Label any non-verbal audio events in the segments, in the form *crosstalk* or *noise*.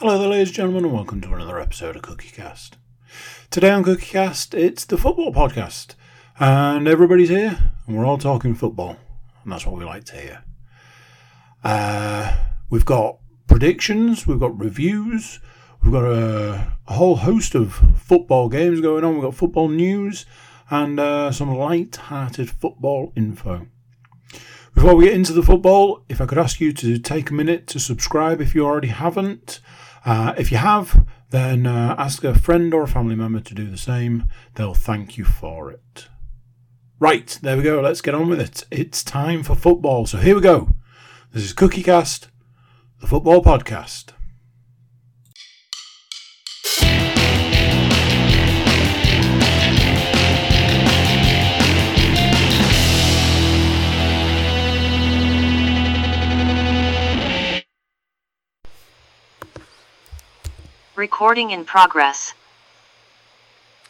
Hello there, ladies and gentlemen, and welcome to another episode of CookieCast. Today on CookieCast, it's the football podcast, and everybody's here, and we're all talking football, and that's what we like to hear. Uh, we've got predictions, we've got reviews, we've got a, a whole host of football games going on, we've got football news, and uh, some light-hearted football info. Before we get into the football, if I could ask you to take a minute to subscribe if you already haven't. Uh, if you have, then uh, ask a friend or a family member to do the same. They'll thank you for it. Right, there we go. Let's get on with it. It's time for football. So here we go. This is CookieCast, the football podcast. Recording in progress.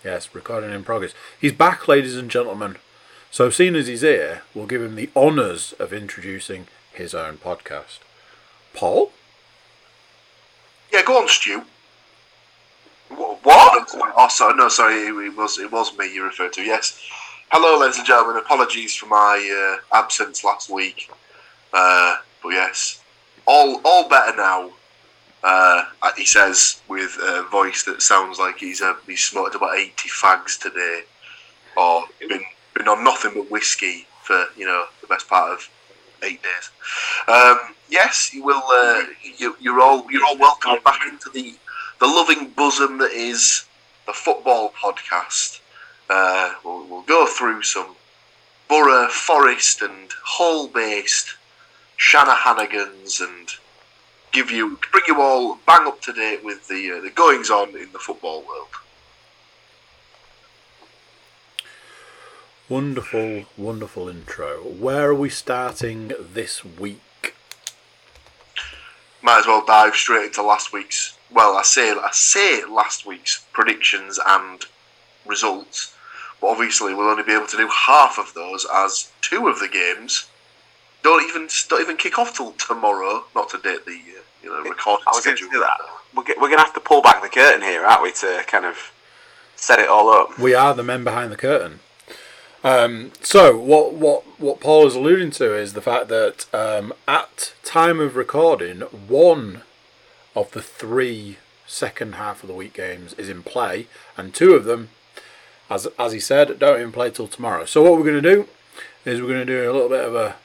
Yes, recording in progress. He's back, ladies and gentlemen. So, seeing as he's here, we'll give him the honours of introducing his own podcast. Paul? Yeah, go on, Stu. What? Oh, sorry, no, sorry, it it was it was me you referred to. Yes. Hello, ladies and gentlemen. Apologies for my uh, absence last week, uh, but yes, all all better now. Uh, he says with a voice that sounds like he's uh, he's smoked about eighty fags today, or been been on nothing but whiskey for you know the best part of eight days. Um, yes, you will. Uh, you, you're all you're all welcome back into the the loving bosom that is the football podcast. Uh, we'll, we'll go through some Borough, Forest, and Hull based Shanahanigans and give you bring you all bang up to date with the uh, the goings on in the football world. Wonderful, wonderful intro. Where are we starting this week? Might as well dive straight into last week's. Well, I say I say last week's predictions and results, but obviously we'll only be able to do half of those as two of the games don't even don't even kick off till tomorrow. Not to date the uh, you know recording I was going to schedule. that. We're, we're going to have to pull back the curtain here, aren't we, to kind of set it all up. We are the men behind the curtain. Um, so what what what Paul is alluding to is the fact that um, at time of recording, one of the three second half of the week games is in play, and two of them, as as he said, don't even play till tomorrow. So what we're going to do is we're going to do a little bit of a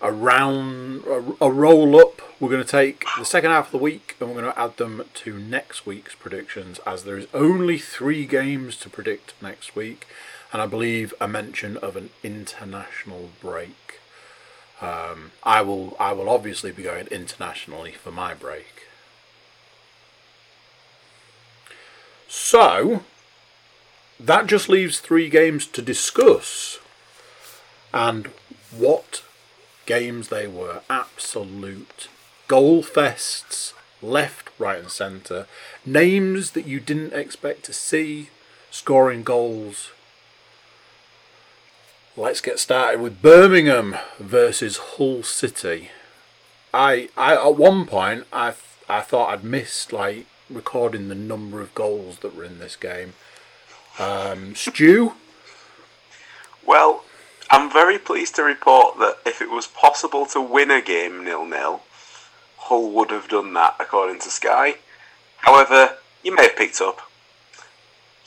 a round a, a roll up. We're going to take the second half of the week and we're going to add them to next week's predictions, as there is only three games to predict next week, and I believe a mention of an international break. Um, I will I will obviously be going internationally for my break. So that just leaves three games to discuss, and what games they were absolute goal fests left right and centre. Names that you didn't expect to see scoring goals. Let's get started with birmingham versus hull city. I i at one point i i thought i'd missed like recording the number of goals that were in this game. Um Stu Well, I'm very pleased to report that if it was possible to win a game nil-nil, Hull would have done that, according to Sky. However, you may have picked up,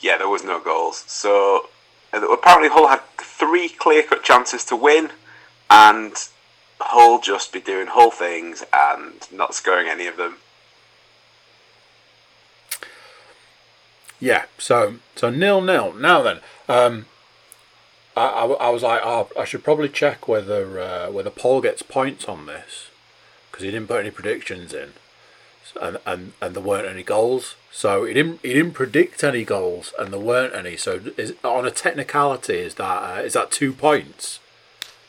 yeah, there was no goals. So uh, apparently Hull had three clear-cut chances to win, and Hull just be doing Hull things and not scoring any of them. Yeah, so so nil nil. Now then, um, I, I, I was like, oh, I should probably check whether uh, whether Paul gets points on this because he didn't put any predictions in, So- and, and and there weren't any goals. So he didn't he didn't predict any goals, and there weren't any. So is on a technicality, is that uh, is that two points?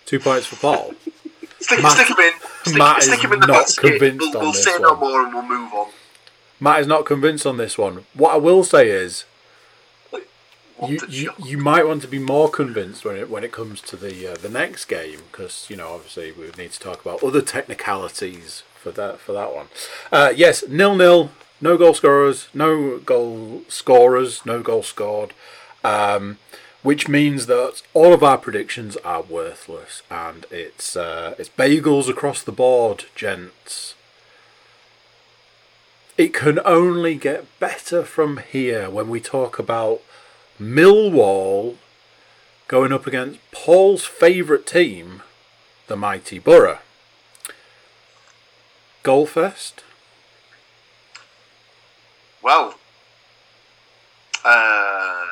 Two points for Paul. *laughs* Stick, Matt- stick him in. Stick, Matt stick is him in the not basket. convinced We'll, on we'll this say no more and we'll move on. Matt is not convinced on this one. What I will say is, you, you, you might want to be more convinced when it when it comes to the uh, the next game because you know obviously we need to talk about other technicalities for that for that one. Uh, yes, nil nil no goal scorers, no goal scorers, no goal scored, um, which means that all of our predictions are worthless, and it's uh, it's bagels across the board, gents. It can only get better from here when we talk about Millwall going up against Paul's favourite team, the mighty Borough. Goalfest. Well, uh,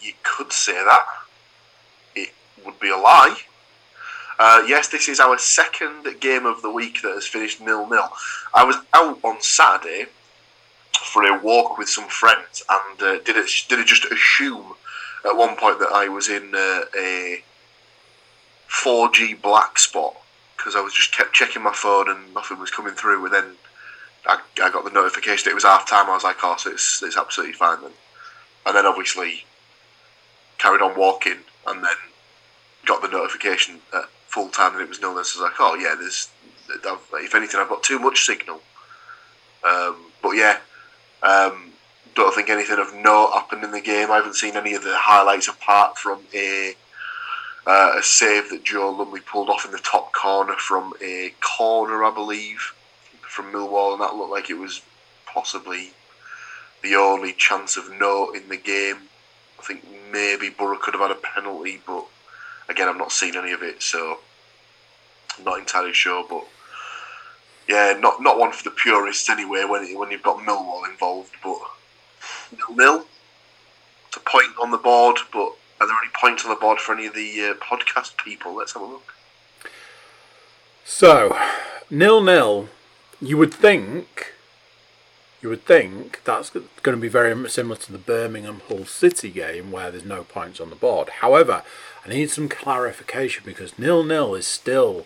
you could say that. It would be a lie. Uh, yes, this is our second game of the week that has finished nil nil. I was out on Saturday for a walk with some friends and uh, did it did it just assume at one point that I was in uh, a 4G black spot because I was just kept checking my phone and nothing was coming through, and then I, I got the notification that it was half time. I was like, oh, so it's it's absolutely fine then, and then obviously carried on walking, and then got the notification at full time and it was nil. So I was like, oh yeah, there's if anything, I've got too much signal. Um, but yeah, um, don't think anything of note happened in the game. I haven't seen any of the highlights apart from a uh, a save that Joe Lumley pulled off in the top corner from a corner, I believe, from Millwall, and that looked like it was possibly the only chance of note in the game. I think maybe Borough could have had a penalty, but again, I've not seen any of it, so I'm not entirely sure. But yeah, not not one for the purists anyway. When when you've got Millwall involved, but nil nil. It's a point on the board, but are there any points on the board for any of the uh, podcast people? Let's have a look. So, nil nil. You would think, you would think that's going to be very similar to the Birmingham Hull City game where there's no points on the board. However, I need some clarification because nil nil is still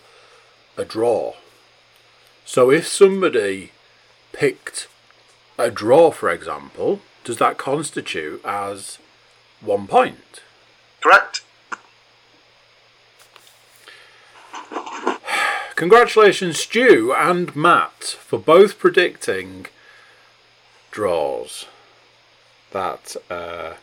a draw. So if somebody picked a draw, for example, does that constitute as one point? Correct. *sighs* Congratulations, Stu and Matt, for both predicting draws. That uh,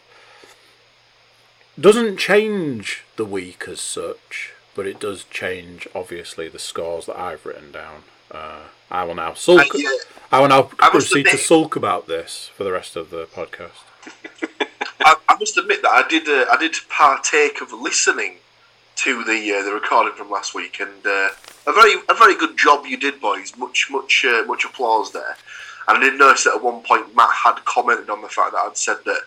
doesn't change the week as such, but it does change, obviously, the scores that I've written down. Uh, I will now sulk. Yeah. I will now I proceed to sulk about this for the rest of the podcast. *laughs* I, I must admit that I did. Uh, I did partake of listening to the uh, the recording from last week, and uh, a very a very good job you did, boys. Much much uh, much applause there. And I did notice that at one point Matt had commented on the fact that I'd said that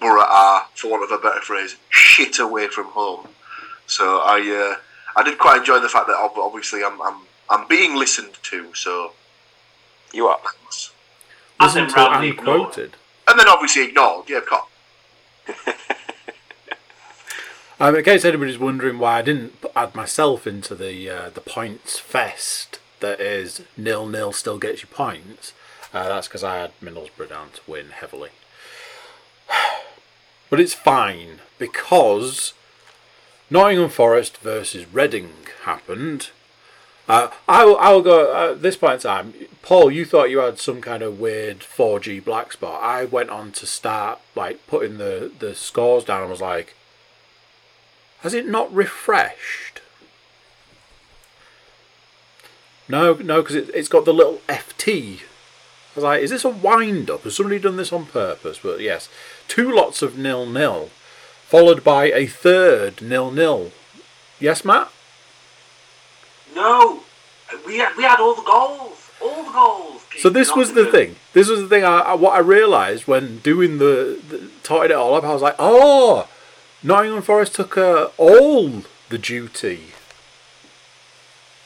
Borough are, for want of a better phrase, shit away from home. So I uh, I did quite enjoy the fact that obviously I'm I'm, I'm being listened to. So You are. thanks. I've to roundly and quoted. And then obviously ignored. Yeah, of course. *laughs* Um, in case anybody's wondering why I didn't add myself into the uh, the points fest that is nil nil still gets you points, uh, that's because I had Middlesbrough down to win heavily. *sighs* But it's fine because Nottingham Forest versus Reading happened. Uh, I will, I will go at this point in time. Paul, you thought you had some kind of weird 4G black spot. I went on to start like putting the, the scores down and was like, has it not refreshed? No, no, because it, it's got the little FT. I was like, is this a wind up? Has somebody done this on purpose? But yes, two lots of nil nil, followed by a third nil nil. Yes, Matt? No, we had, we had all the goals, all the goals. So this was the thing. This was the thing. I, I what I realised when doing the, the totting it all up. I was like, oh, Nottingham Forest took uh, all the duty.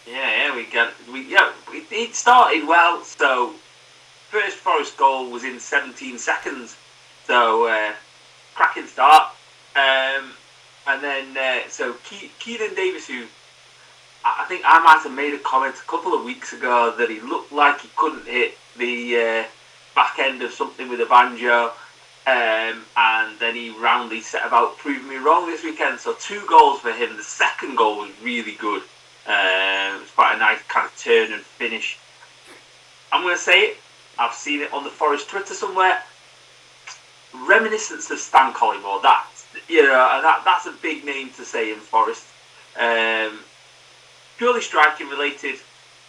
Yeah, yeah, we got we yeah. It, it started well. So first Forest goal was in 17 seconds. So uh, cracking start. Um, and then uh, so Ke- Keinan Davis, who I think I might have made a comment a couple of weeks ago that he looked like he couldn't hit the uh, back end of something with a banjo. Um, and then he roundly set about proving me wrong this weekend. So two goals for him. The second goal was really good. Um, it was quite a nice kind of turn and finish. I'm going to say it. I've seen it on the Forest Twitter somewhere. Reminiscence of Stan Collymore. That you know, that that's a big name to say in Forest. Um, purely striking related,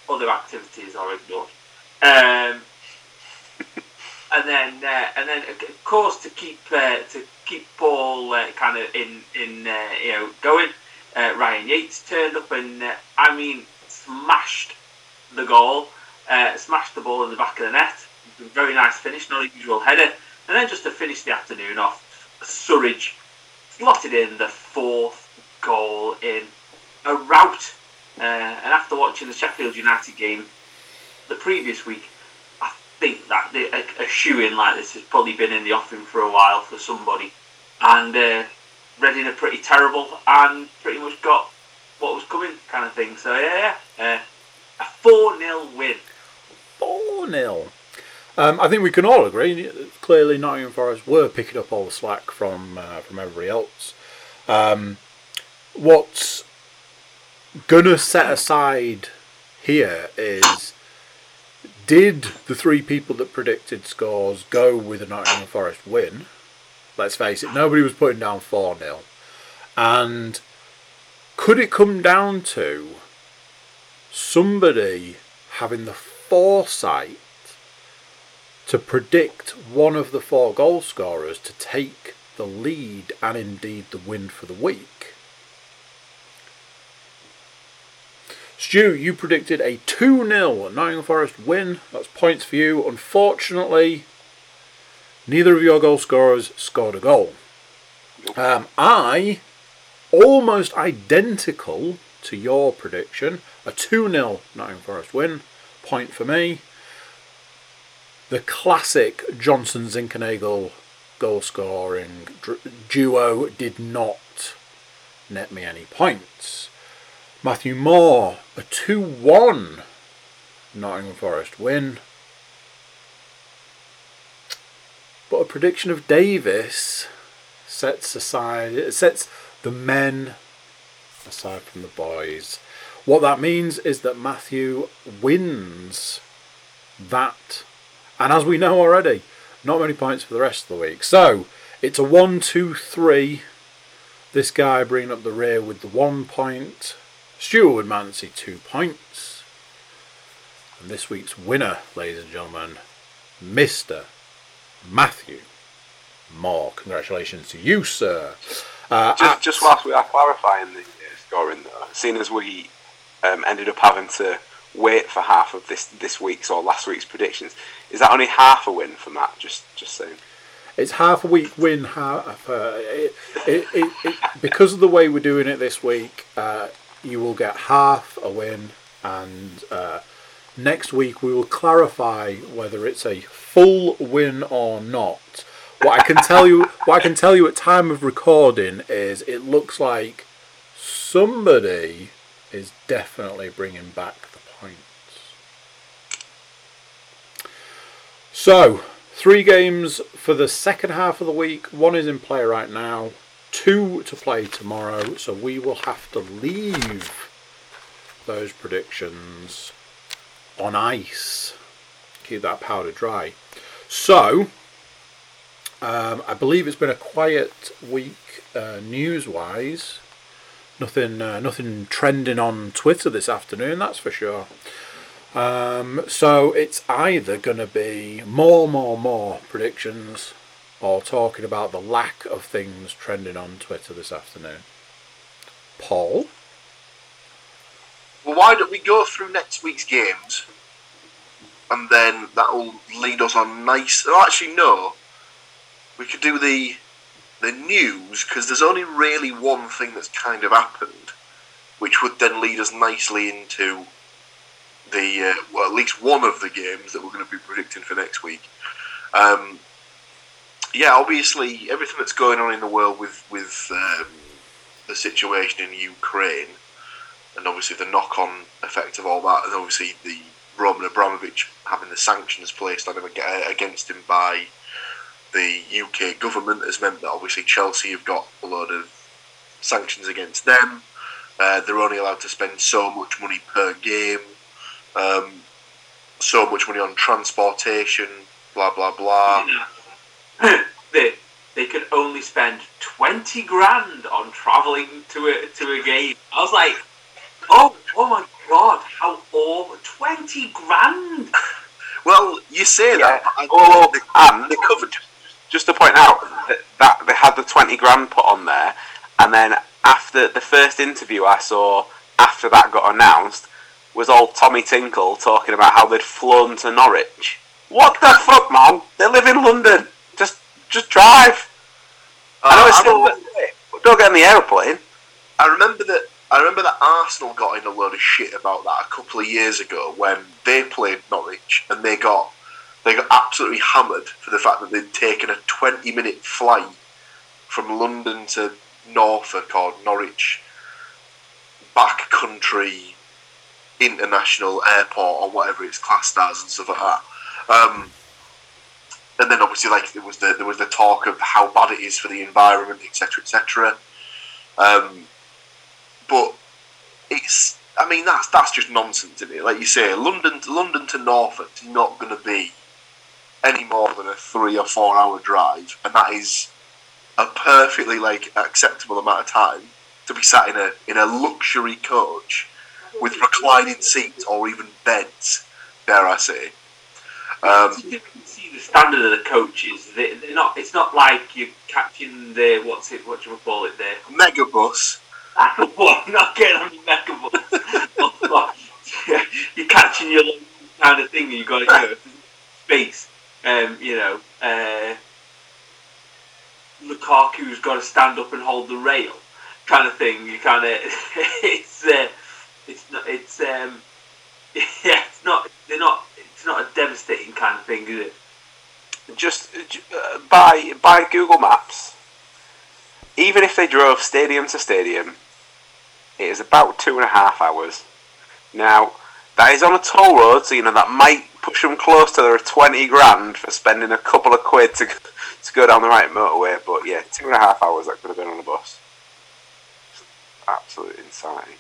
other activities are ignored. Um, and then, uh, and then, of course, to keep uh, to keep Paul uh, kind of in in uh, you know going, uh, Ryan Yates turned up and uh, I mean smashed the goal, smashed the ball in the back of the net. Very nice finish, not a usual header. And then just to finish the afternoon off, Surridge slotted in the fourth goal in a rout. And after watching the Sheffield United game the previous week, I think that the, a, a shoe in like this has probably been in the offing for a while for somebody. And uh, Reading are pretty terrible and pretty much got what was coming, kind of thing. So, yeah, yeah. Uh, a 4 0 win. 4 0. Um, I think we can all agree. Clearly, Nottingham Forest were picking up all the slack from uh, from everybody else. Um, what's gonna set aside here is did the three people that predicted scores go with a Nottingham Forest win? Let's face it, nobody was putting down 4 0. And could it come down to somebody having the foresight to predict one of the four goal scorers to take the lead and indeed the win for the week? Stu, you predicted a 2 0 Nottingham Forest win. That's points for you. Unfortunately, neither of your goal scorers scored a goal. Um, I, almost identical to your prediction, a 2 0 Nottingham Forest win. Point for me. The classic Johnson Zinckernagel goal scoring duo did not net me any points. Matthew Moore, a 2 1 Nottingham Forest win. But a prediction of Davis sets aside, it sets the men aside from the boys. What that means is that Matthew wins that. And as we know already, not many points for the rest of the week. So it's a 1 2 3. This guy bringing up the rear with the one point. Stuart Mancy, two points. And this week's winner, ladies and gentlemen, Mr. Matthew Moore. Congratulations to you, sir. Uh, just, just whilst we are clarifying the uh, scoring, though, seeing as we um, ended up having to wait for half of this this week's or last week's predictions, is that only half a win for Matt? Just just saying. It's half a week win. Half uh, it, it, it, because of the way we're doing it this week. Uh, you will get half a win, and uh, next week we will clarify whether it's a full win or not. What I can tell you, *laughs* what I can tell you at time of recording is, it looks like somebody is definitely bringing back the points. So, three games for the second half of the week. One is in play right now two to play tomorrow, so we will have to leave those predictions on ice. Keep that powder dry. So, um, I believe it's been a quiet week uh, news-wise. Nothing, uh, nothing trending on Twitter this afternoon. That's for sure. Um, so it's either going to be more, more, more predictions or talking about the lack of things trending on Twitter this afternoon. Paul? Well, why don't we go through next week's games and then that will lead us on nice. Oh, actually, no. We could do the the news because there's only really one thing that's kind of happened, which would then lead us nicely into the uh, well, at least one of the games that we're going to be predicting for next week. Um, yeah, obviously everything that's going on in the world with with um, the situation in Ukraine, and obviously the knock-on effect of all that, and obviously the Roman Abramovich having the sanctions placed on him against him by the UK government has meant that obviously Chelsea have got a load of sanctions against them. Uh, they're only allowed to spend so much money per game. Um, so so much money on transportation, blah blah blah. *coughs* they they could only spend twenty grand on traveling to a to a game. I was like, oh oh my god, how awful! Twenty grand. *laughs* Well, you say that, but I, Oh, they, and they covered. just to point out that, that they had the 20 grand put on there, and then after the first interview I saw after that got announced was old Tommy Tinkle talking about how they'd flown to Norwich. What the fuck, man? They live in London. Just drive. I know it's Uh, still bit don't get in the aeroplane. I remember that. I remember that Arsenal got in a load of shit about that a couple of years ago when they played Norwich and they got they got absolutely hammered for the fact that they'd taken a twenty minute flight from London to Norfolk or Norwich backcountry international airport or whatever it's classed as and stuff like that. Um, and then obviously like there was the there was the talk of how bad it is for the environment, etc., etc. Um, but it's I mean that's that's just nonsense, isn't it? Like you say, London London to Norfolk is not going to be any more than a three or four hour drive, and that is a perfectly like acceptable amount of time to be sat in a in a luxury coach with reclining seats or even beds. Dare I say? Um, you can see the standard of the coaches. They, they're not. It's not like you're catching the what's it? What do you call it? The megabus. Megabus. *laughs* Not getting on the megabus. *laughs* you're catching your kind of thing, and you got to go space. Um, you know, uh, Lukaku's got to stand up and hold the rail, kind of thing. You kind of *laughs* it's uh, it's not it's um yeah it's not they're not it's not a devastating kind of thing, is it? Just uh, by by Google Maps, even if they drove stadium to stadium, it is about two and a half hours. Now, that is on a toll road, so you know that might push them close to their 20 grand for spending a couple of quid to, to go down the right motorway, but yeah, two and a half hours that could have been on a bus. Absolute insanity.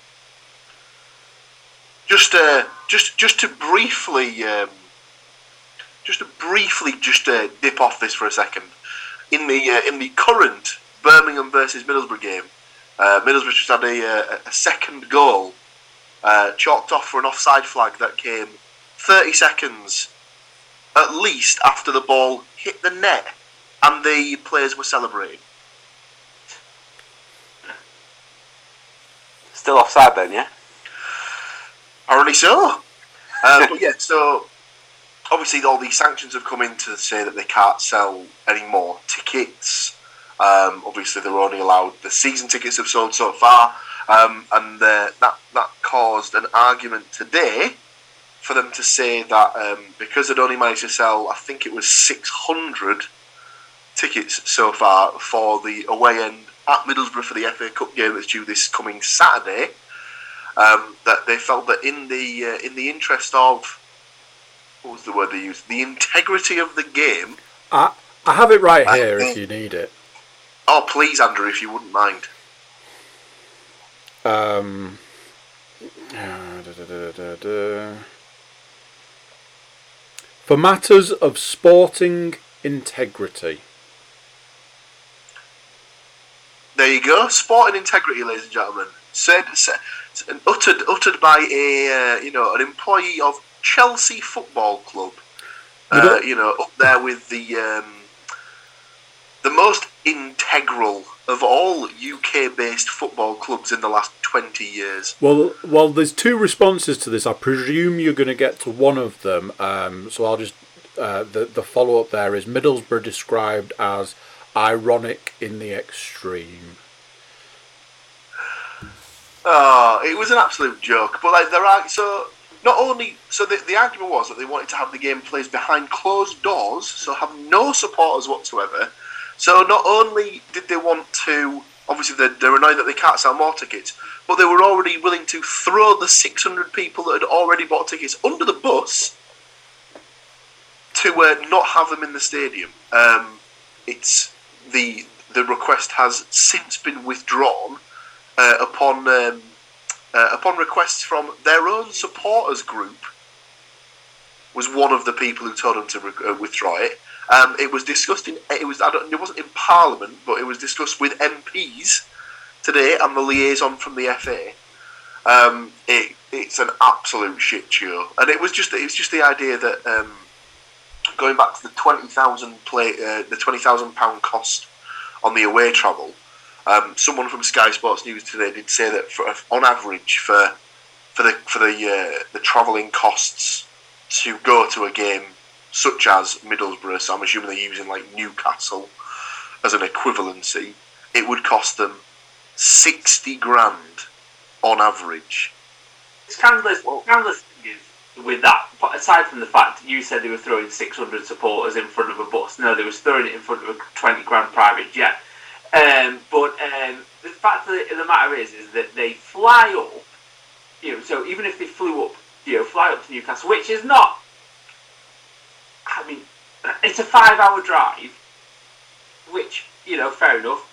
just uh, just just to briefly um, just to briefly just uh, dip off this for a second in the uh, in the current Birmingham versus Middlesbrough game uh, Middlesbrough just had a, uh, a second goal uh, chalked off for an offside flag that came 30 seconds at least after the ball hit the net and the players were celebrating Still offside then, yeah? Apparently so. Uh, *laughs* but yeah, so obviously all these sanctions have come in to say that they can't sell any more tickets. Um, obviously, they're only allowed the season tickets have sold so far, um, and that that caused an argument today for them to say that um, because they'd only managed to sell, I think it was six hundred tickets so far for the away end at Middlesbrough for the FA Cup game that's due this coming Saturday um, that they felt that in the uh, in the interest of what was the word they used the integrity of the game. I, I have it right here if you need it. Oh, please, Andrew, if you wouldn't mind. Um, da, da, da. For matters of sporting integrity. There you go, sporting integrity, ladies and gentlemen. Said, said uttered uttered by a uh, you know an employee of Chelsea Football Club. Uh, you know, up there with the um, the most integral of all UK-based football clubs in the last twenty years. Well, well, there's two responses to this. I presume you're going to get to one of them. Um, so I'll just uh, the the follow up there is Middlesbrough described as ironic in the extreme. Oh, it was an absolute joke. But like there are so not only so the, the argument was that they wanted to have the game placed behind closed doors, so have no supporters whatsoever. So not only did they want to obviously they're, they're annoyed that they can't sell more tickets, but they were already willing to throw the six hundred people that had already bought tickets under the bus to uh, not have them in the stadium. Um, it's the the request has since been withdrawn uh, upon um, uh, upon requests from their own supporters group was one of the people who told him to re- uh, withdraw it. Um, it was discussed in it was I don't, it wasn't in Parliament, but it was discussed with MPs today and the liaison from the FA. Um, it it's an absolute shit show, and it was just it was just the idea that um, going back to the twenty thousand play uh, the twenty thousand pound cost on the away travel. Um, someone from Sky Sports News today did say that for, on average for for the for the uh, the travelling costs to go to a game such as Middlesbrough, so I'm assuming they're using like Newcastle as an equivalency, it would cost them sixty grand on average. Scandalous, thing is with that. But aside from the fact you said they were throwing 600 supporters in front of a bus, no, they was throwing it in front of a 20 grand private jet. Um, but um, the fact of the, the matter is, is that they fly up. You know, so even if they flew up, you know, fly up to Newcastle, which is not. I mean, it's a five-hour drive, which you know, fair enough.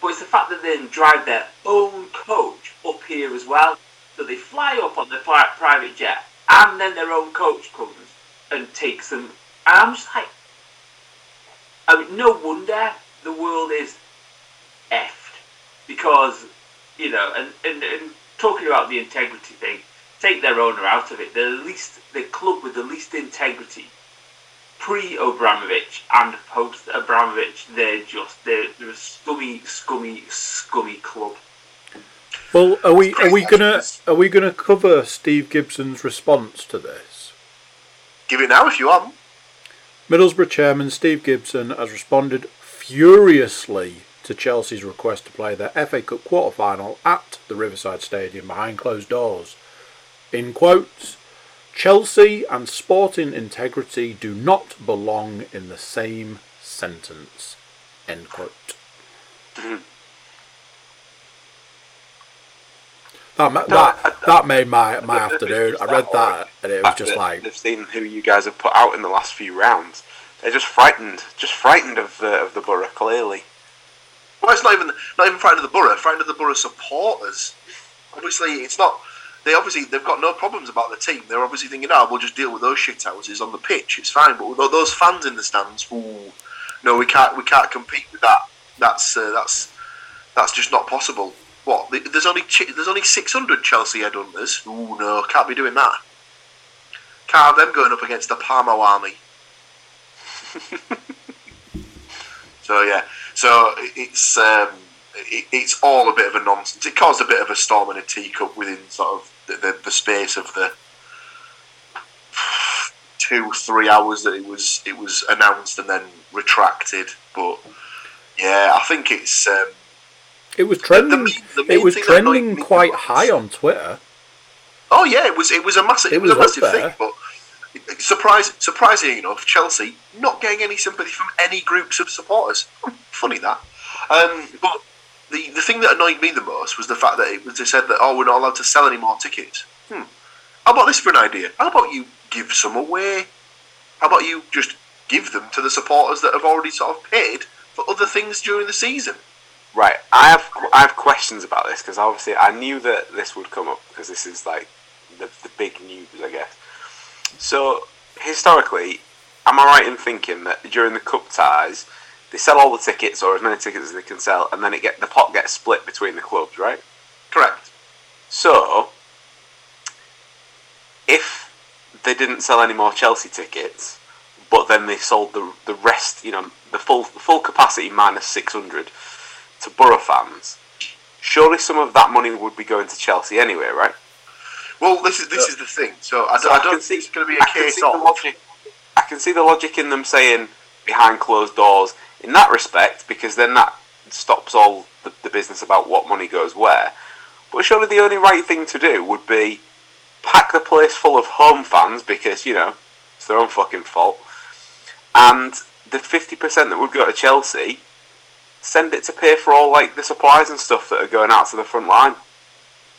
But it's the fact that they drive their own coach up here as well. So they fly up on their private jet, and then their own coach comes and takes them. And I'm just like, I mean, no wonder the world is effed because you know, and, and, and talking about the integrity thing, take their owner out of it. They're the least, the club with the least integrity pre Abramovich and post Abramovich. They're just they're, they're a scummy, scummy, scummy club. Well, are we are we gonna are we gonna cover Steve Gibson's response to this? Give it now if you want. Middlesbrough chairman Steve Gibson has responded furiously to Chelsea's request to play their FA Cup quarter final at the Riverside Stadium behind closed doors. In quotes, Chelsea and sporting integrity do not belong in the same sentence. End quote. *clears throat* That, ma- that, that made my, my afternoon. I read that and it was just like, they've seen who you guys have put out in the last few rounds. They're just frightened, just frightened of the of the borough. Clearly, Well, it's not even not even frightened of the borough. Frightened of the borough supporters. Obviously, it's not. They obviously they've got no problems about the team. They're obviously thinking, "Oh, we'll just deal with those shithouses on the pitch. It's fine." But those fans in the stands, ooh, no, we can't. We can't compete with that. That's uh, that's that's just not possible. What? There's only there's only 600 Chelsea headhunters. Ooh, no, can't be doing that. Can't have them going up against the Parmo army. *laughs* So yeah, so it's um, it, it's all a bit of a nonsense. It caused a bit of a storm in a teacup within sort of the, the, the space of the two three hours that it was it was announced and then retracted. But yeah, I think it's um, it was trending. the It was thing that annoyed trending quite high on Twitter. Oh yeah, it was it was a massive It it was, was a massive there. thing, but surprise surprisingly enough, Chelsea not getting any sympathy from any groups of supporters. Funny that. Um, but the the thing that annoyed me the most was the fact that it was they said that oh we're not allowed to sell any more tickets. Hmm. How about this for an idea? How about you give some away? How about you just give them to the supporters that have already sort of paid for other things during the season? right? I have I have questions about this because obviously I knew that this would come up because this is like the the big news, I guess. So historically, am I right in thinking that during the cup ties, they sell all the tickets or as many tickets as they can sell, and then it get the pot gets split between the clubs, right? Correct. So, if they didn't sell any more Chelsea tickets, but then they sold the the rest, you know, the full full capacity minus six hundred to Borough fans, surely some of that money would be going to Chelsea anyway, right? Well, this is this is the thing. So I, So I I don't can see- think it's going to be a I case of logic. I can see the logic in them saying behind closed doors in that respect, because then that stops all the, the business about what money goes where. But surely the only right thing to do would be pack the place full of home fans because you know it's their own fucking fault, and the fifty percent that would go to Chelsea, send it to pay for all like the supplies and stuff that are going out to the front line.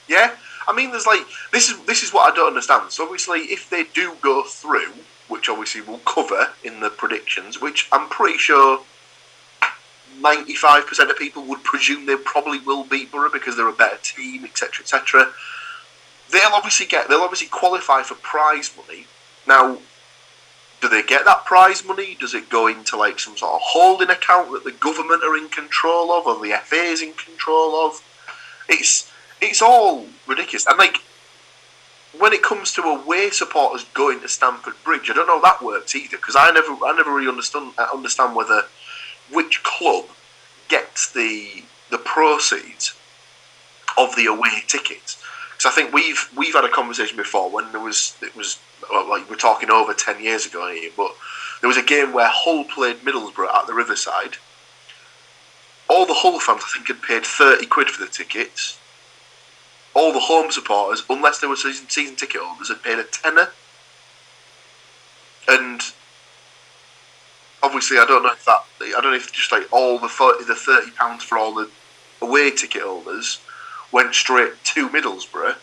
Yeah, I mean, there's like this is this is what I don't understand. So obviously, if they do go through, which obviously we'll cover in the predictions, which I'm pretty sure ninety-five percent of people would presume they probably will beat Borough because they're a better team, etc., etc. They'll obviously get, they'll obviously qualify for prize money. Now, do they get that prize money? Does it go into like some sort of holding account that the government are in control of, or the FA is in control of? It's it's all ridiculous. And like when it comes to away supporters going to Stamford Bridge, I don't know that works either because I never I never really understand uh, understand whether which club gets the the proceeds of the away tickets. Because I think we've we've had a conversation before when there was it was well, like we're talking over ten years ago here, but there was a game where Hull played Middlesbrough at the Riverside. All the Hull fans, I think, had paid thirty quid for the tickets. All the home supporters, unless they were season, season ticket holders, had paid a tenner. And obviously, I don't know if that I don't know if just like all the 30, the thirty pounds for all the away ticket holders went straight to Middlesbrough,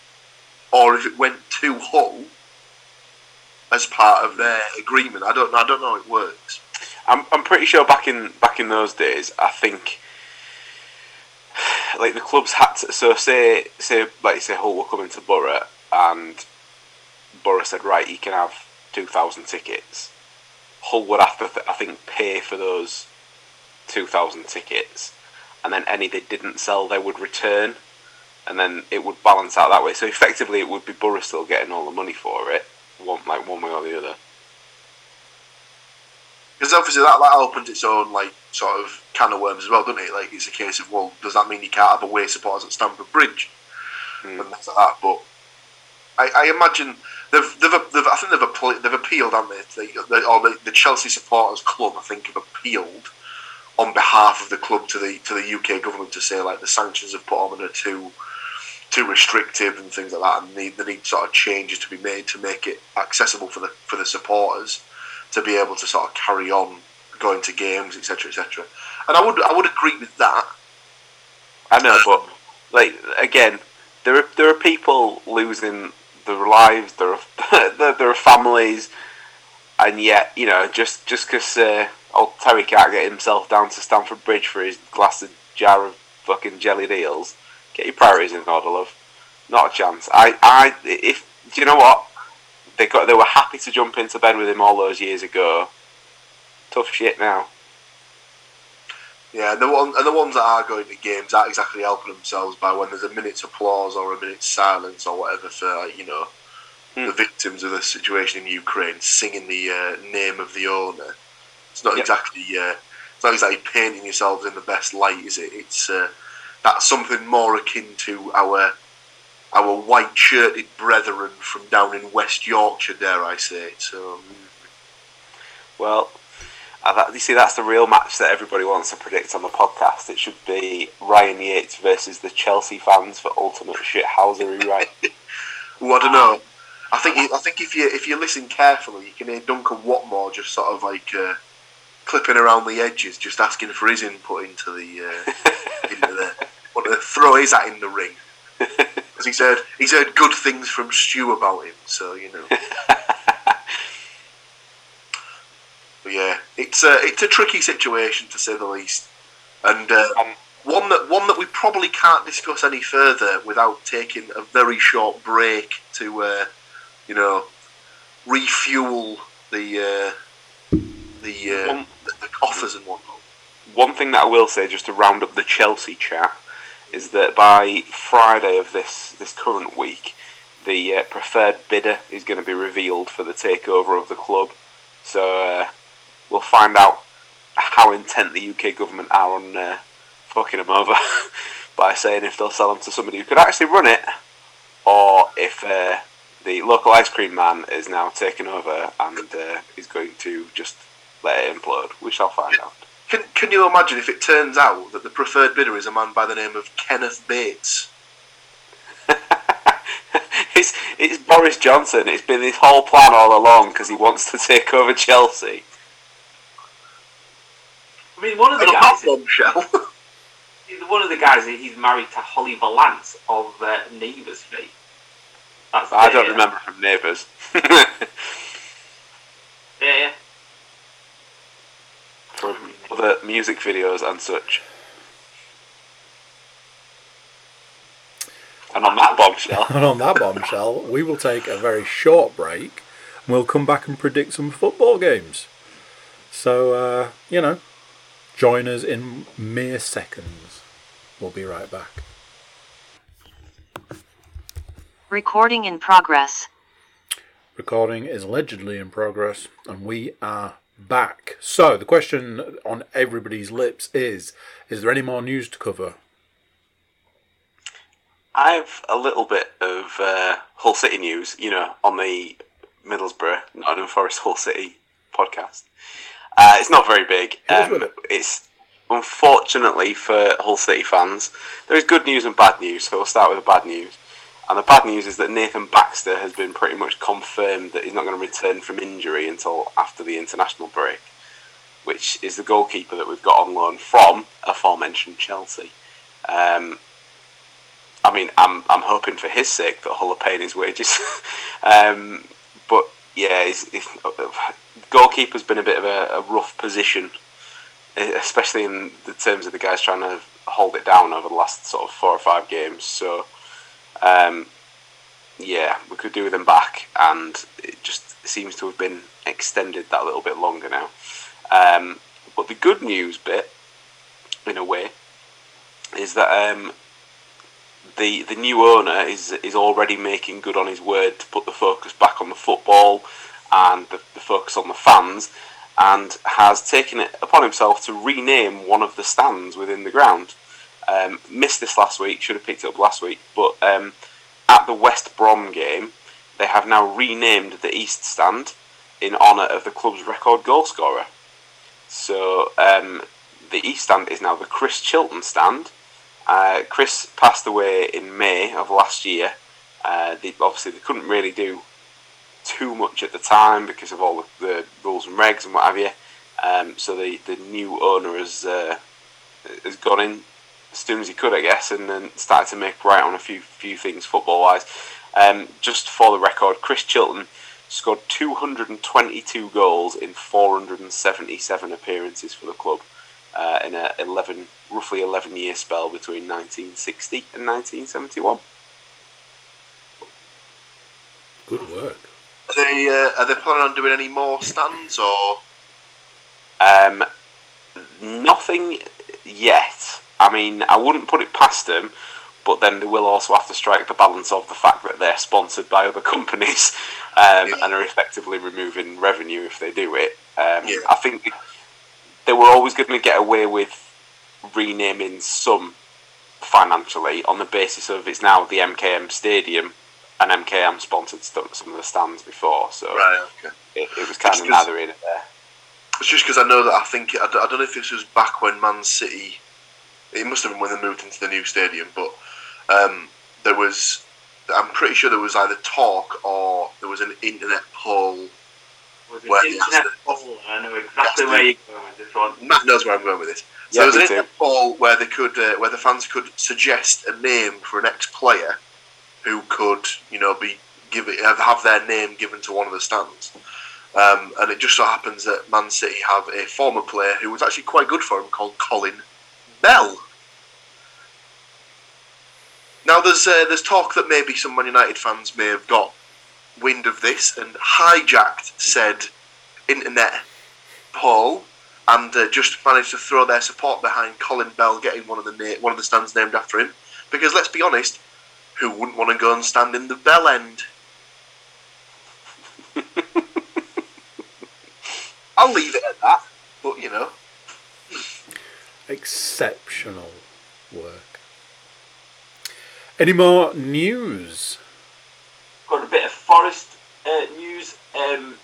or if it went to Hull as part of their agreement. I don't I don't know how it works. I'm, I'm pretty sure back in back in those days, I think like the clubs had to. So say say like say Hull were coming to Borough and Borough said right, you can have two thousand tickets. Hull would have to th- I think pay for those two thousand tickets, and then any they didn't sell they would return, and then it would balance out that way. So effectively, it would be Borough still getting all the money for it, one like one way or the other. Because obviously that, that opens its own like sort of can of worms as well, doesn't it? Like it's a case of well, does that mean you can't have away supporters at Stamford Bridge Mm. and things like that? But I, I imagine they've, they've, they've I think they've appealed, they've appealed, haven't they? They, they or the, the Chelsea supporters club, I think, have appealed on behalf of the club to the to the UK government to say like the sanctions have put on them are too too restrictive and things like that, and need, they need sort of changes to be made to make it accessible for the for the supporters to be able to sort of carry on going to games, etc., etc. And I would I would agree with that. I know, but like again, there are there are people losing their lives, there are *laughs* there, are families, and yet you know just just because uh, old Terry can't get himself down to Stamford Bridge for his glass of jar of fucking jellied eels, get your priorities in order, love. Not a chance. I I if do you know what they got they were happy to jump into bed with him all those years ago. Tough shit now. Yeah, and the one and the ones that are going to games aren't exactly helping themselves by when there's a minute's applause or a minute's silence or whatever for you know Hmm. the victims of the situation in Ukraine singing the uh, name of the owner. It's not Yep. exactly uh, it's not exactly painting yourselves in the best light, is it? It's uh, that's something more akin to our our white shirted brethren from down in West Yorkshire, dare I say. So Well, I thought- you see, that's the real match that everybody wants to predict on the podcast. It should be Ryan Yates versus the Chelsea fans for ultimate shithousery, right? *laughs* Well, I don't know. I think I think if you if you listen carefully, you can hear Duncan Watmore just sort of like uh, clipping around the edges, just asking for his input into the uh, *laughs* into the want to throw his hat in the ring *laughs* because he's heard he's heard good things from Stu about him. So you know. *laughs* But yeah, it's a it's a tricky situation to say the least, and uh, Um, one that one that we probably can't discuss any further without taking a very short break to, uh, you know, refuel the uh, the, uh, One- the the coffers and whatnot. One thing that I will say, just to round up the Chelsea chat, is that by Friday of this this current week, the uh, preferred bidder is going to be revealed for the takeover of the club. So uh, we'll find out how intent the UK government are on uh, fucking them over *laughs* by saying if they'll sell them to somebody who could actually run it, or if uh, the local ice cream man is now taken over and uh, is going to just let it implode. We shall find out. Can Can you imagine if it turns out that the preferred bidder is a man by the name of Kenneth Bates? *laughs* it's it's Boris Johnson. It's been his whole plan all along because he wants to take over Chelsea. I mean, one of the guys, bombshell. *laughs* one of the guys, he's married to Holly Valance of uh, Neighbours Fee. That's I the- don't remember from Neighbours. *laughs* Yeah, yeah. from other music videos and such. And on that bombshell, *laughs* And on that bombshell, we will take a very short break. And we'll come back and predict some football games. So, uh, you know, join us in mere seconds. We'll be right back. Recording in progress. Recording is allegedly in progress, and we are back. So, the question on everybody's lips is Is there any more news to cover? I have a little bit of uh, Hull City news, you know, on the Middlesbrough Nottingham Forest Hull City podcast. Uh, it's not very big. Um, it. it's unfortunately for Hull City fans, there is good news and bad news. So we'll start with the bad news. And the bad news is that Nathan Baxter has been pretty much confirmed that he's not going to return from injury until after the international break, which is the goalkeeper that we've got on loan from aforementioned Chelsea. Um, I mean, I'm I'm hoping for his sake that Hull are paying his wages. *laughs* um, but yeah, he's, he's, goalkeeper's been a bit of a, a rough position, especially in the terms of the guys trying to hold it down over the last sort of four or five games. So, um, yeah, we could do with them back, and it just seems to have been extended that little bit longer now. Um, but the good news bit, in a way, is that um, the the new owner is is already making good on his word to put the focus back on the football and the, the focus on the fans, and has taken it upon himself to rename one of the stands within the ground. Um, missed this last week, should have picked it up last week, but um, at the West Brom game, they have now renamed the East Stand in honour of the club's record goal scorer. So um, the East Stand is now the Chris Chilton Stand. Uh, Chris passed away in May of last year. Uh, they, obviously, they couldn't really do too much at the time because of all the, the rules and regs and what have you. Um, so the, the new owner has uh, has gone in as soon as he could, I guess, and then started to make right on a few few things football wise. Um, just for the record, Chris Chilton scored 222 goals in 477 appearances for the club uh, in a 11, roughly 11 year spell between 1960 and 1971. Good work. Are they uh, are they planning on doing any more stands or? Um, nothing yet. I mean, I wouldn't put it past them, but then they will also have to strike the balance of the fact that they're sponsored by other *laughs* companies um, Yeah. and are effectively removing revenue if they do it. Um, Yeah. I think they were always going to get away with renaming some financially on the basis of it's now the MKM Stadium, and MKM sponsored st- some of the stands before, so Right. Okay. it, it was kind It's of neither in it there. It's just because I know that I think I don't, I don't know if this was back when Man City. It must have been when they moved into the new stadium, but um, there was. I'm pretty sure there was either talk or there was an internet poll. Was it internet the- poll? I know exactly where you're going with this one. Matt knows where I'm going with this. So Yeah, there was an me too. poll where they could, uh, where the fans could suggest a name for an ex-player who could, you know, be give it, have- have their name given to one of the stands. Um, and it just so happens that Man City have a former player who was actually quite good for him called Colin Bell. Now there's uh, there's talk that maybe some Man United fans may have got wind of this and hijacked said internet poll and uh, just managed to throw their support behind Colin Bell getting one of the na- one of the stands named after him. Because let's be honest, who wouldn't want to go and stand in the bell end? *laughs* I'll leave it at that. But you know, Exceptional work. Any more news? Got a bit of Forest uh, news. Um,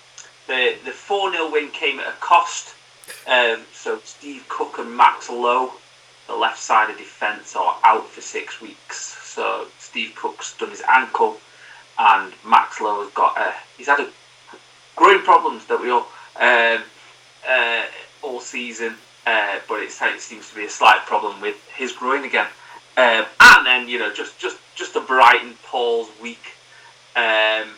the the four 0 win came at a cost. Um, so Steve Cook and Max Lowe, the left side of defence, are out for six weeks. So Steve Cook's done his ankle, and Max Lowe has got a he's had a growing problems that we all um, uh, all season. Uh, but it seems to be a slight problem with his groin again. Um, and then you know just just just a Brighton Paul's week. Um,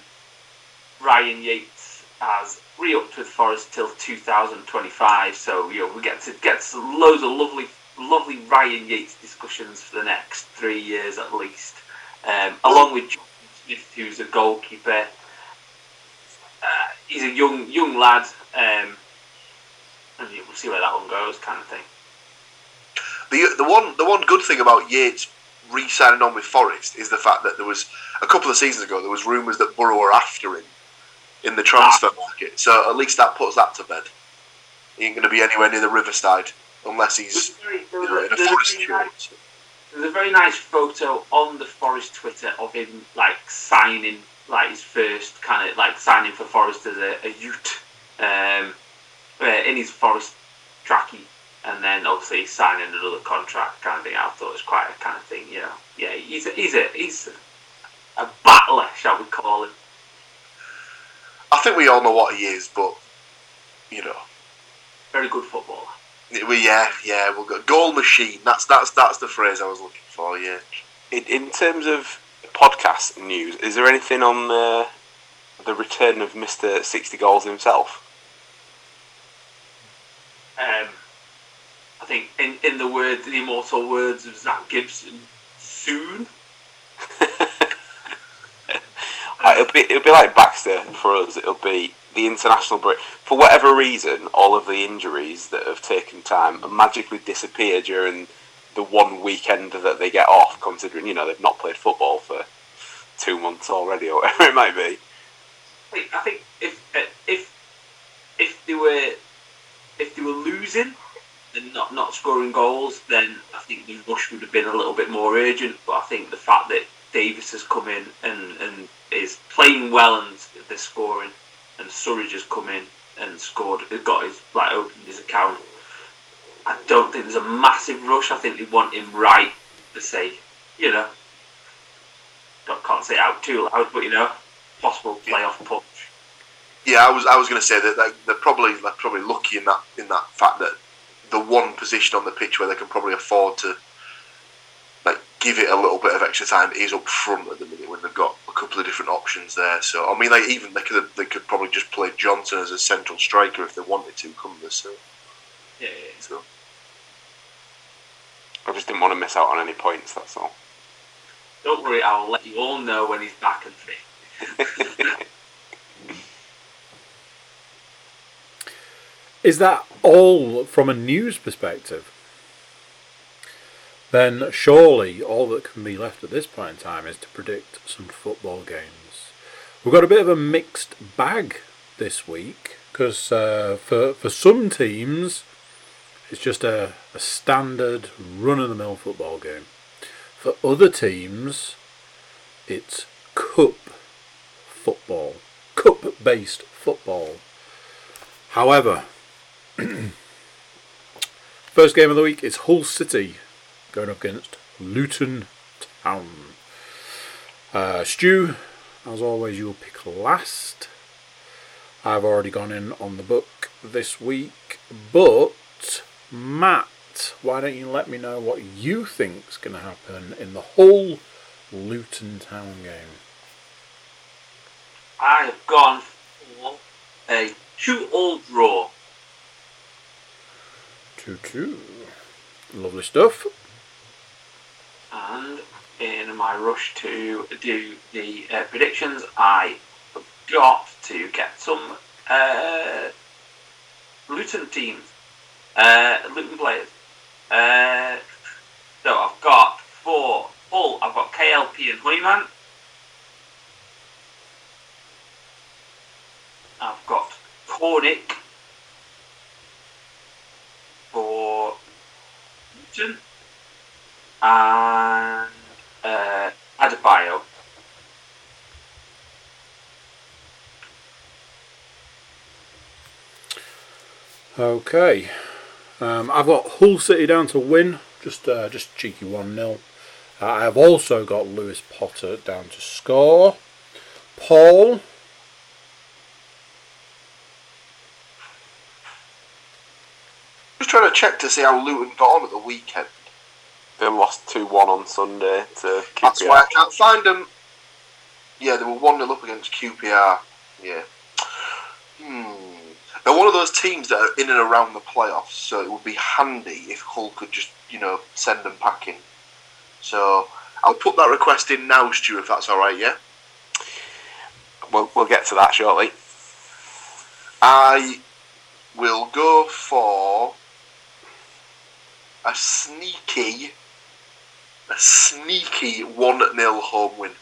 Ryan Yates has re-upped with Forest till 2025, so you know we get to get loads of lovely lovely Ryan Yates discussions for the next three years at least, um, along with Jonathan Smith, who's a goalkeeper. Uh, he's a young young lad, um, and we'll see where that one goes, kind of thing. The the one the one good thing about Yates re-signing on with Forest is the fact that there was a couple of seasons ago there was rumours that Borough were after him in the transfer market. So at least that puts that to bed. He ain't going to be anywhere near the Riverside unless he's There's, you know, in a, Forest very nice, there's a very nice photo on the Forest Twitter of him like signing like his first kind of like signing for Forest as a, a youth um, uh, in his Forest trackie, and then obviously signing another contract kind of thing. I thought it was quite a kind of thing, you know. Yeah, he's a, he's a he's a, a battler, shall we call him? I think we all know what he is, but you know, Very good footballer. we yeah yeah we'll go goal machine. That's that's that's the phrase I was looking for. Yeah. In, in terms of podcast news, is there anything on uh, the return of Mister Sixty Goals himself? Um, I think in, in the words, the immortal words of Zach Gibson, soon. *laughs* It'll be it'll be like Baxter for us. It'll be the international break. For whatever reason, all of the injuries that have taken time magically disappear during the one weekend that they get off. Considering you know they've not played football for two months already, or *laughs* whatever it might be. I think, if uh, if if they were if they were losing and not not scoring goals, then I think the rush would have been a little bit more urgent. But I think the fact that Davis has come in and, and is playing well and they're scoring, and Surridge has come in and scored, got his like opened his account. I don't think there's a massive rush. I think they want him right to say, you know, don't, can't say out too loud, but you know, possible playoff push. Yeah, I was I was going to say that like, they're probably they're probably lucky in that in that fact that the one position on the pitch where they can probably afford to like give it a little bit of extra time is up front at the minute when they've got a couple of different options there. So I mean, like even they could they could probably just play Johnson as a central striker if they wanted to. Come this, so, Yeah, yeah, yeah. so I just didn't want to miss out on any points. That's all. Don't worry, I'll let you all know when he's back and fit. *laughs* Is that all from a news perspective? Then surely all that can be left at this point in time is to predict some football games. We've got a bit of a mixed bag this week because uh, for for some teams it's just a, a standard run of the mill football game. For other teams, it's cup football, cup based football. However, *clears throat* First game of the week is Hull City going up against Luton Town. Uh, Stu, as always, you'll pick last. I've already gone in on the book this week, but Matt, why don't you let me know what you think's going to happen in the Hull Luton Town game? I have gone for a two-all draw. 2 2. Lovely stuff. And in my rush to do the uh, predictions, I forgot to get some uh, Luton teams, uh, Luton players. Uh, so I've got four Hull, I've got KLP and Honeyman. I've got Cornick for Luton and uh, Adebayo. Okay. Um, I've got Hull City down to win, just uh, just cheeky 1 0. Uh, I have also got Lewis Potter down to score. Paul, just trying to check to see how Luton got on at the weekend. They lost two one on Sunday to That's why I can't find them. Yeah, they were 1 0 up against QPR. Yeah. Hmm. They're one of those teams that are in and around the playoffs, so it would be handy if Hull could just, you know, send them packing. So I'll put that request in now, Stu, if that's alright, yeah? We'll, we'll get to that shortly. I will go for a sneaky, a sneaky 1 0 home win.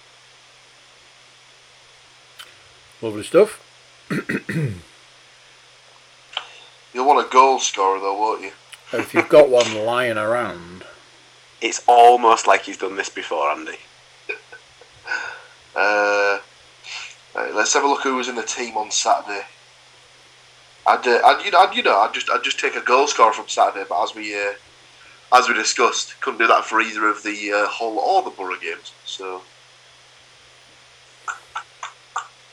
Lovely stuff. *clears throat* You'll want a goal scorer though, won't you? If you've got one lying around, *laughs* It's almost like he's done this before, Andy. *laughs* Uh, right, let's have a look who was in the team on Saturday. I'd, uh, I'd, you know, I'd, you know, I'd just, I'd just take a goal scorer from Saturday, but as we, uh, as we discussed, couldn't do that for either of the uh, Hull or the Borough games. So,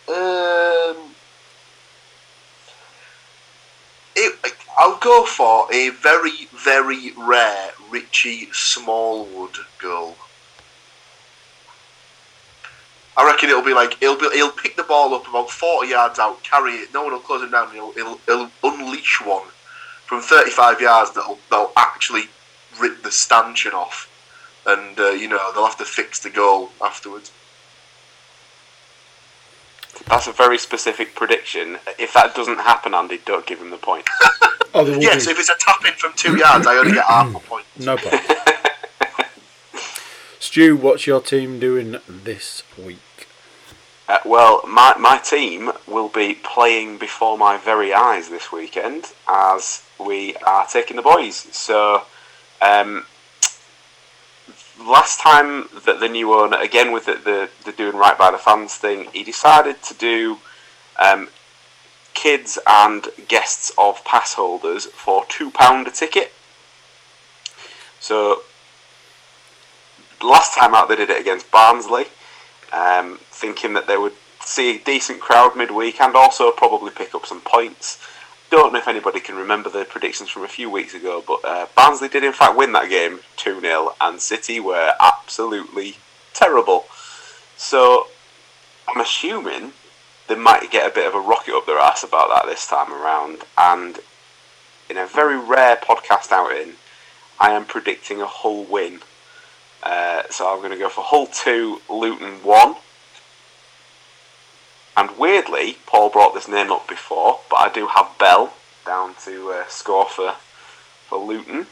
um, it, I'll go for a very, very rare Richie Smallwood goal. I reckon it'll be like he'll be, he'll pick the ball up about forty yards out, carry it. No one will close him down. He'll, he'll, he'll unleash one from thirty-five yards that'll that'll actually rip the stanchion off, and uh, you know they'll have to fix the goal afterwards. That's a very specific prediction. If that doesn't happen, Andy, don't give him the point. *laughs* oh, there will Yes, if it's a tap in from two yards, I only get half a point. *clears throat* no problem. *laughs* Stu, what's your team doing this week? Uh, well, my, my team will be playing before my very eyes this weekend as we are taking the boys. So, um, last time that the new owner, again with the, the, the doing right by the fans thing, he decided to do um, kids and guests of pass holders for £2 a ticket. So, last time out they did it against Barnsley um, thinking that they would see a decent crowd midweek and also probably pick up some points. Don't know if anybody can remember the predictions from a few weeks ago, but uh, Barnsley did in fact win that game 2 0, and City were absolutely terrible. So I'm assuming they might get a bit of a rocket up their ass about that this time around, and in a very rare podcast outing, I am predicting a Hull win. Uh, so I'm going to go for Hull 2, Luton 1. And weirdly, Paul brought this name up before, but I do have Bell down to uh, score for, for Luton.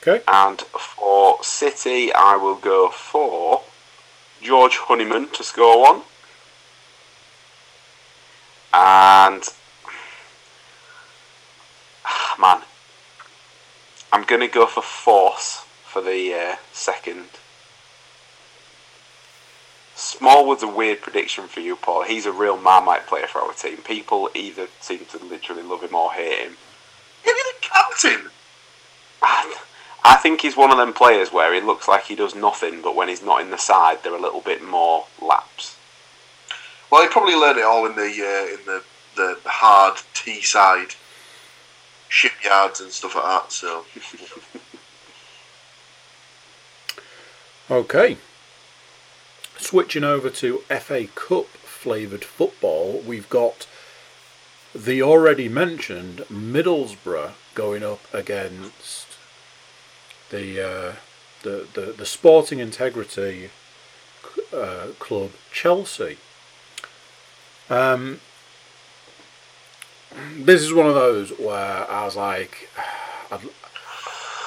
Okay. And for City, I will go for George Honeyman to score one. And *sighs* man, I'm going to go for Force for the uh, second. Smallwood's a weird prediction for you, Paul. He's a real Marmite player for our team. People either seem to literally love him or hate him. Give me the captain. And I think he's one of them players where he looks like he does nothing, but when he's not in the side, they're a little bit more laps. Well, he probably learned it all in the uh, in the, the hard Teesside shipyards and stuff like that. So *laughs* Okay. Switching over to FA Cup flavoured football, we've got the already mentioned Middlesbrough going up against the uh, the, the the Sporting Integrity uh, club Chelsea. Um, this is one of those where I was like, *sighs*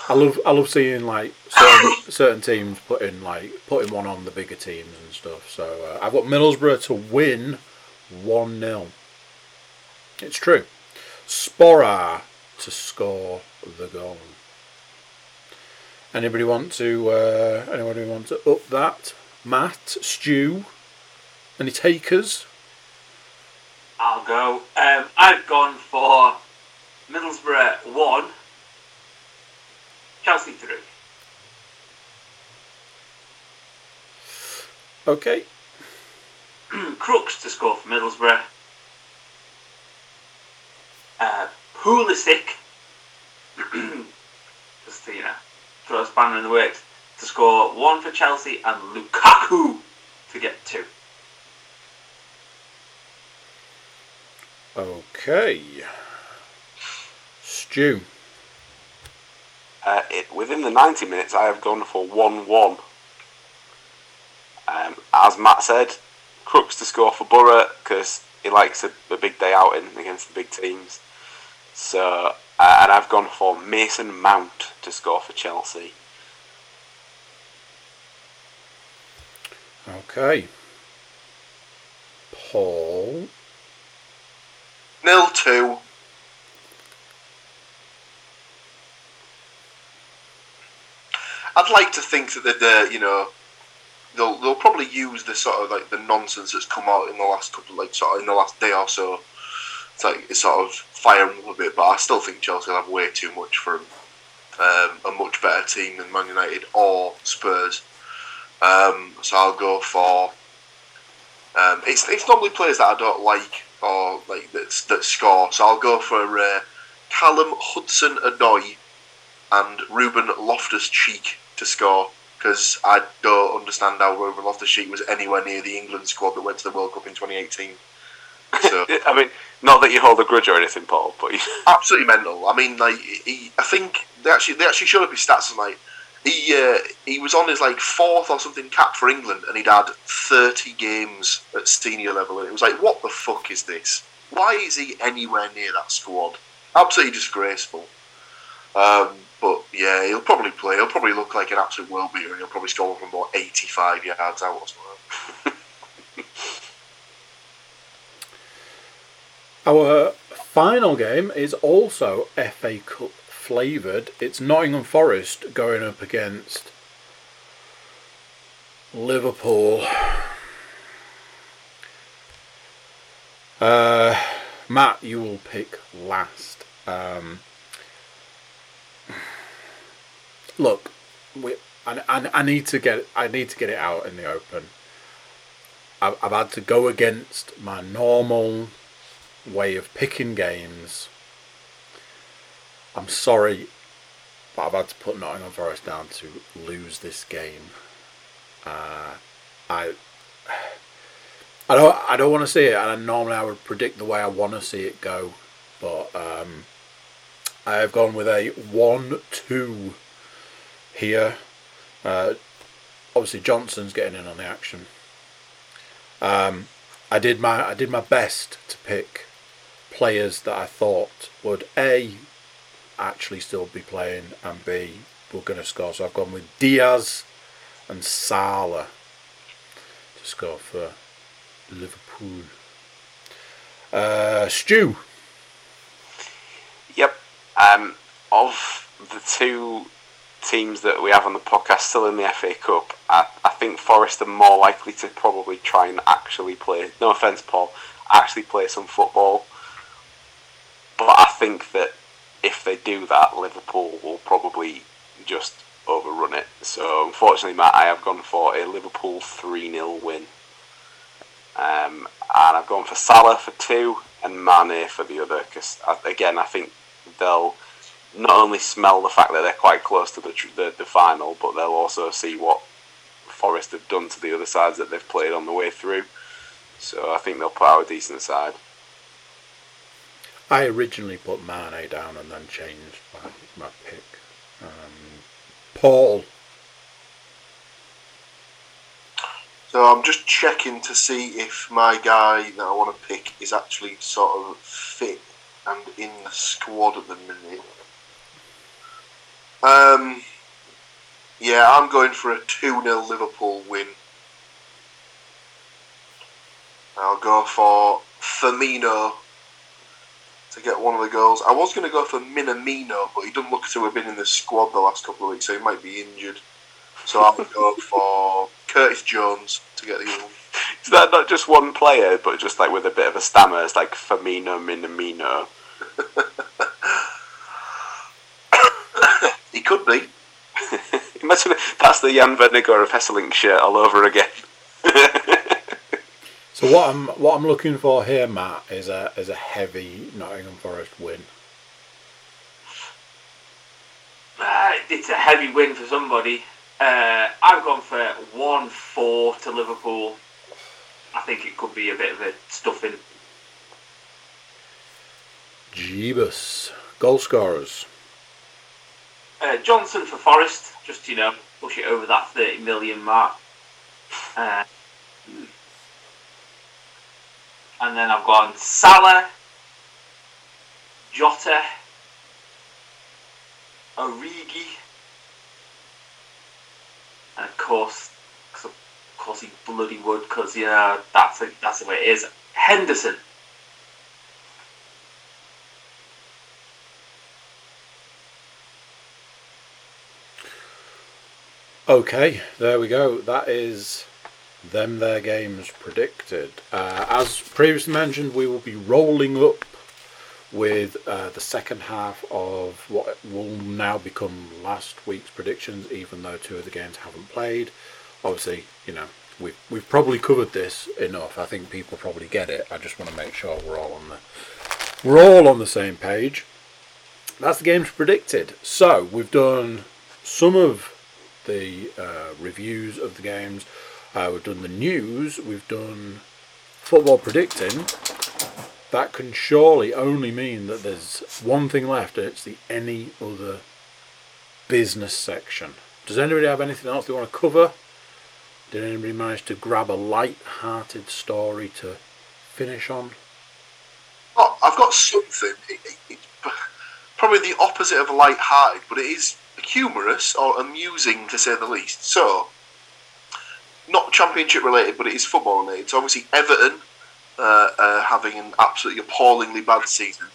I love I love seeing like certain, *coughs* certain teams putting like putting one on the bigger teams and stuff. So uh, I've got Middlesbrough to win one 0 It's true. Sporar to score the goal. Anybody want to? Uh, anybody want to up that? Matt, Stu, any takers? I'll go. Um, I've gone for Middlesbrough 1, Chelsea through. Okay. *clears throat* Crooks to score for Middlesbrough. Uh, Pulisic, *clears throat* just to, you know, throw a spanner in the works, to score one for Chelsea and Lukaku to get two. Okay. Stu. Uh, it, within the 90 minutes, I have gone for 1 1. Um, as Matt said, Crooks to score for Borough because he likes a, a big day outing against the big teams. So, uh, and I've gone for Mason Mount to score for Chelsea. Okay. Paul. Nil two. I'd like to think that the you know they'll they'll probably use the sort of like the nonsense that's come out in the last couple like sort of in the last day or so. It's like it's sort of firing them a bit, but I still think Chelsea will have way too much for um, a much better team than Man United or Spurs. Um, so I'll go for. Um, it's it's normally players that I don't like or like that that score. So I'll go for uh, Callum Hudson Odoi and Ruben Loftus Cheek to score because I don't understand how Ruben Loftus Cheek was anywhere near the England squad that went to the World Cup in 2018. So *laughs* I mean, not that you hold a grudge or anything, Paul, but *laughs* absolutely mental. I mean, like he, I think they actually they actually showed up his stats and like he uh, he was on his like fourth or something cap for England and he'd had 30 games at senior level and it was like what the fuck is this? Why is he anywhere near that squad? Absolutely disgraceful. Um, but yeah, he'll probably play. He'll probably look like an absolute world beater. and He'll probably score from about 85 yards out or something. *laughs* Our final game is also FA Cup flavoured. It's Nottingham Forest going up against Liverpool. Uh, Matt, you will pick last. Um, look, we, I, I, I need to get I need to get it out in the open. I've, I've had to go against my normal way of picking games. I'm sorry, but I've had to put Nottingham Forest down to lose this game. Uh, I I don't I don't want to see it, and normally I would predict the way I want to see it go, but um, I have gone with a one-two here. Uh, obviously, Johnson's getting in on the action. Um, I did my I did my best to pick players that I thought would a actually still be playing and b were going to score. So I've gone with Diaz and Salah to score for Liverpool. Uh, Stu. Yep. Um, of the two teams that we have on the podcast still in the FA Cup, I, I think Forest are more likely to probably try and actually play. No offense, Paul. Actually play some football. But I think that if they do that, Liverpool will probably just overrun it. So unfortunately, Matt, I have gone for a Liverpool three 0 win. Um, and I've gone for Salah for two and Mane for the other because again I think they'll not only smell the fact that they're quite close to the, the the final, but they'll also see what Forest have done to the other sides that they've played on the way through. So I think they'll put out a decent side. I originally put Mane down and then changed my, my pick. Um, Paul. So I'm just checking to see if my guy that I want to pick is actually sort of fit and in the squad at the minute. Um, yeah, I'm going for a 2 0 Liverpool win. I'll go for Firmino to get one of the goals. I was going to go for Minamino, but he doesn't look to have been in the squad the last couple of weeks, so he might be injured. So I'll go *laughs* for Curtis Jones to get the goal. Is that not just one player, but just like with a bit of a stammer? It's like Firmino, Minamino. *laughs* He could be. *laughs* Imagine that's the Jan Vennegoor of Hesselink shirt all over again. *laughs* So what I'm what I'm looking for here, Matt, is a is a heavy Nottingham Forest win. Uh, it's a heavy win for somebody. Uh, I've gone for 1 4 to Liverpool. I think it could be a bit of a stuffing. Jeebus. Goal scorers. Uh, Johnson for Forest, just, you know, push it over that 30 million mark. Uh, and then I've gone Salah, Jota, Origi, and of course, of course he bloody would, because you know that's the, that's the way it is. Henderson. Okay, there we go. That is them their games predicted. Uh, as previously mentioned, we will be rolling up with uh, the second half of what will now become last week's predictions, even though two of the games haven't played. Obviously, you know we've we've probably covered this enough. I think people probably get it. I just want to make sure we're all on the we're all on the same page. That's the games predicted. So we've done some of the uh, reviews of the games. Uh, we've done the news. We've done football predicting. That can surely only mean that there's one thing left, and it's the any other business section. Does anybody have anything else they want to cover? Did anybody manage to grab a light-hearted story to finish on? Oh, I've got something. It, it, it's probably the opposite of light-hearted, but it is humorous or amusing to say the least. So, not championship related, but it is football related. So obviously Everton uh, uh, having an absolutely appallingly bad season,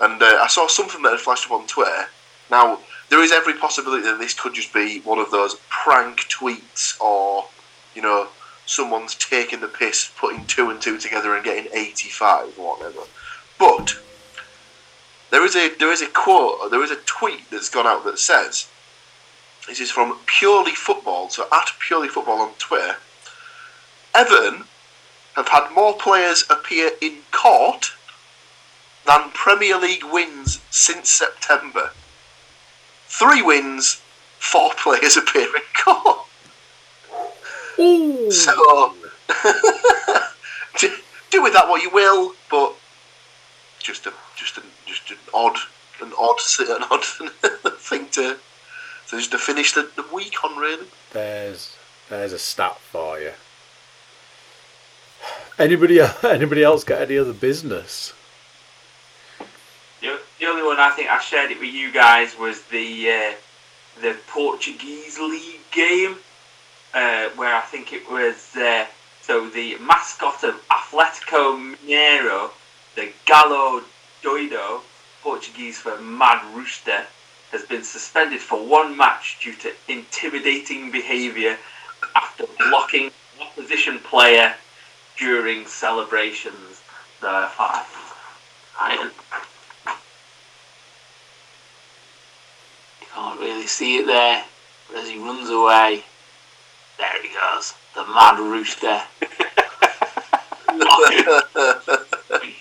and uh, I saw something that had flashed up on Twitter. Now there is every possibility that this could just be one of those prank tweets, or you know, someone's taking the piss, putting two and two together and getting eighty-five or whatever. But there is a there is a quote, there is a tweet that's gone out that says, "This is from Purely Football." So at Purely Football on Twitter, Everton have had more players appear in court than Premier League wins since September. Three wins, four *laughs* players appear in court. Ooh. So *laughs* do, do with that what you will, but just a just a just an odd an odd *laughs* an odd thing to so just to finish the, the week on really. There's there's a stat for you. Anybody *laughs* anybody else got any other business? The, the only one I think I shared it with you guys was the uh, the Portuguese league game, uh, where I think it was uh, so the mascot of Atletico Mineiro, the Galo Doido, Portuguese for Mad Rooster, has been suspended for one match due to intimidating behaviour after blocking an opposition player during celebrations. So, I, I, can't really see it there, but as he runs away, there he goes, the Mad Rooster. *laughs*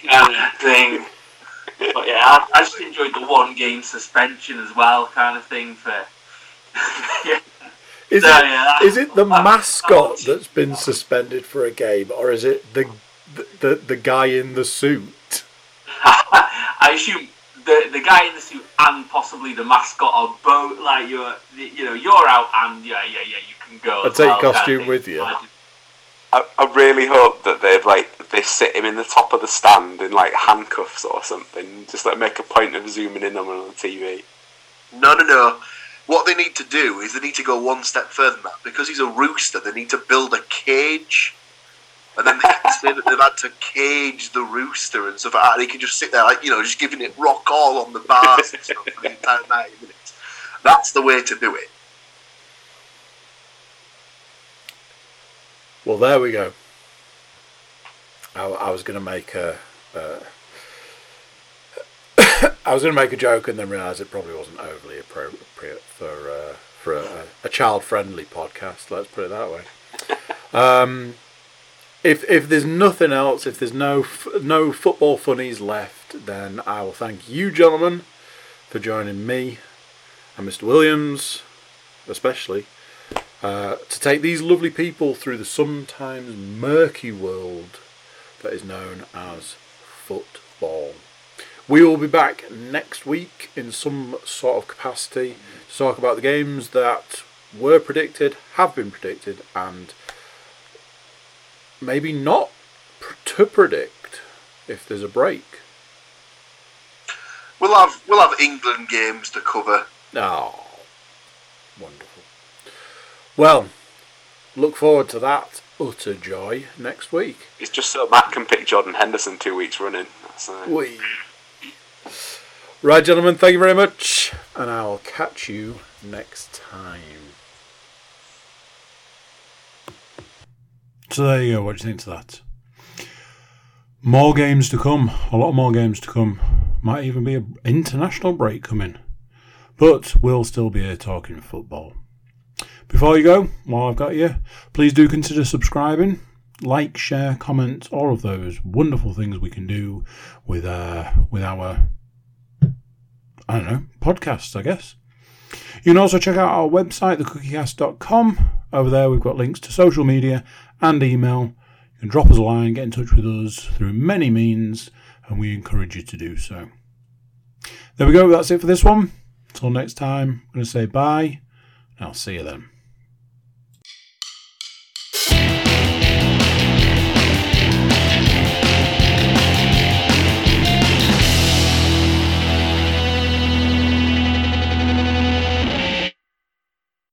kind of thing. But yeah, I, I just enjoyed the one game suspension as well, kind of thing for. *laughs* yeah. Is So, it yeah, that- is it the that- mascot that's been suspended for a game, or is it the the the, the guy in the suit? *laughs* I assume the the guy in the suit and possibly the mascot are both like you're you know you're out and yeah yeah yeah you can go. I'll take well, your kind of costume with you. I, I really hope that they've like they sit him in the top of the stand in like handcuffs or something. Just like make a point of zooming in on him on the TV. No, no, no. What they need to do is they need to go one step further than that. Because he's a rooster, they need to build a cage. And then they can say that they've had to cage the rooster and stuff like that. And he can just sit there, like, you know, just giving it rock all on the bars and stuff for the entire 90 minutes. That's the way to do it. Well, there we go. I, I was going to make a. *coughs* I was going to make a joke and then realise it probably wasn't overly appropriate for uh, for a, a child-friendly podcast. Let's put it that way. Um, if if there's nothing else, if there's no f- no football funnies left, then I will thank you, gentlemen, for joining me and Mr. Williams, especially, uh, to take these lovely people through the sometimes murky world that is known as football. We will be back next week in some sort of capacity to talk about the games that were predicted, have been predicted, and maybe not to predict. if there's a break. We'll have we'll have England games to cover. Oh, wonderful. Well, look forward to that utter joy next week. It's just so Matt can pick Jordan Henderson two weeks running. That's, uh, Whee. Right, gentlemen, thank you very much, and I'll catch you next time. So there you go. What do you think to that? More games to come. A lot more games to come. Might even be an international break coming. But we'll still be here talking football. Before you go, while I've got you, please do consider subscribing, like, share, comment, all of those wonderful things we can do with uh, with our I don't know podcasts. I guess you can also check out our website, thecookiecast.com. Over there, we've got links to social media and email. You can drop us a line, get in touch with us through many means, and we encourage you to do so. There we go. That's it for this one. Until next time, I'm going to say bye, and I'll see you then.